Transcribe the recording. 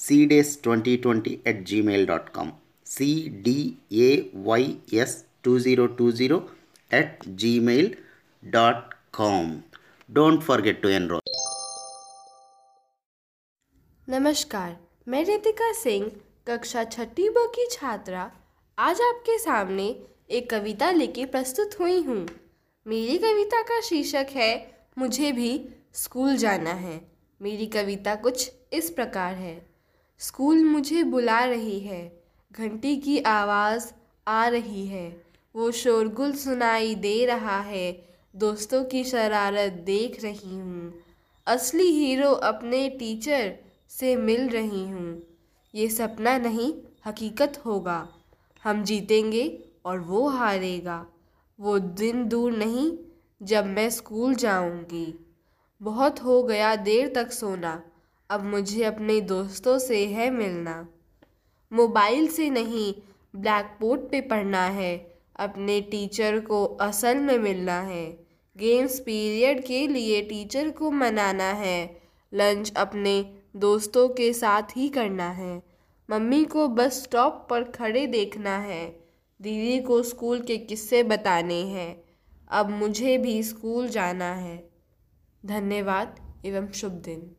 cdays2020 at gmail.com cdays2020 at gmail.com don't forget to enroll. नमस्कार, मैं रितिका सिंह, कक्षा छठी ब की छात्रा। आज आपके सामने एक कविता लेके प्रस्तुत हुई हूँ। मेरी कविता का शीर्षक है, मुझे भी स्कूल जाना है। मेरी कविता कुछ इस प्रकार है। स्कूल मुझे बुला रही है। घंटी की आवाज़ आ रही है। वो शोरगुल सुनाई दे रहा है। दोस्तों की शरारत देख रही हूँ। असली हीरो अपने टीचर से मिल रही हूँ। ये सपना नहीं, हकीकत होगा। हम जीतेंगे और वो हारेगा। वो दिन दूर नहीं, जब मैं स्कूल जाऊँगी। बहुत हो गया देर तक सोना। अब मुझे अपने दोस्तों से है मिलना। मोबाइल से नहीं ब्लैक बोर्ड पे पढ़ना है। अपने टीचर को असल में मिलना है। गेम्स पीरियड के लिए टीचर को मनाना है। लंच अपने दोस्तों के साथ ही करना है। मम्मी को बस स्टॉप पर खड़े देखना है। दीदी को स्कूल के किस्से बताने हैं। अब मुझे भी स्कूल जाना है। धन्यवाद एवं शुभ दिन।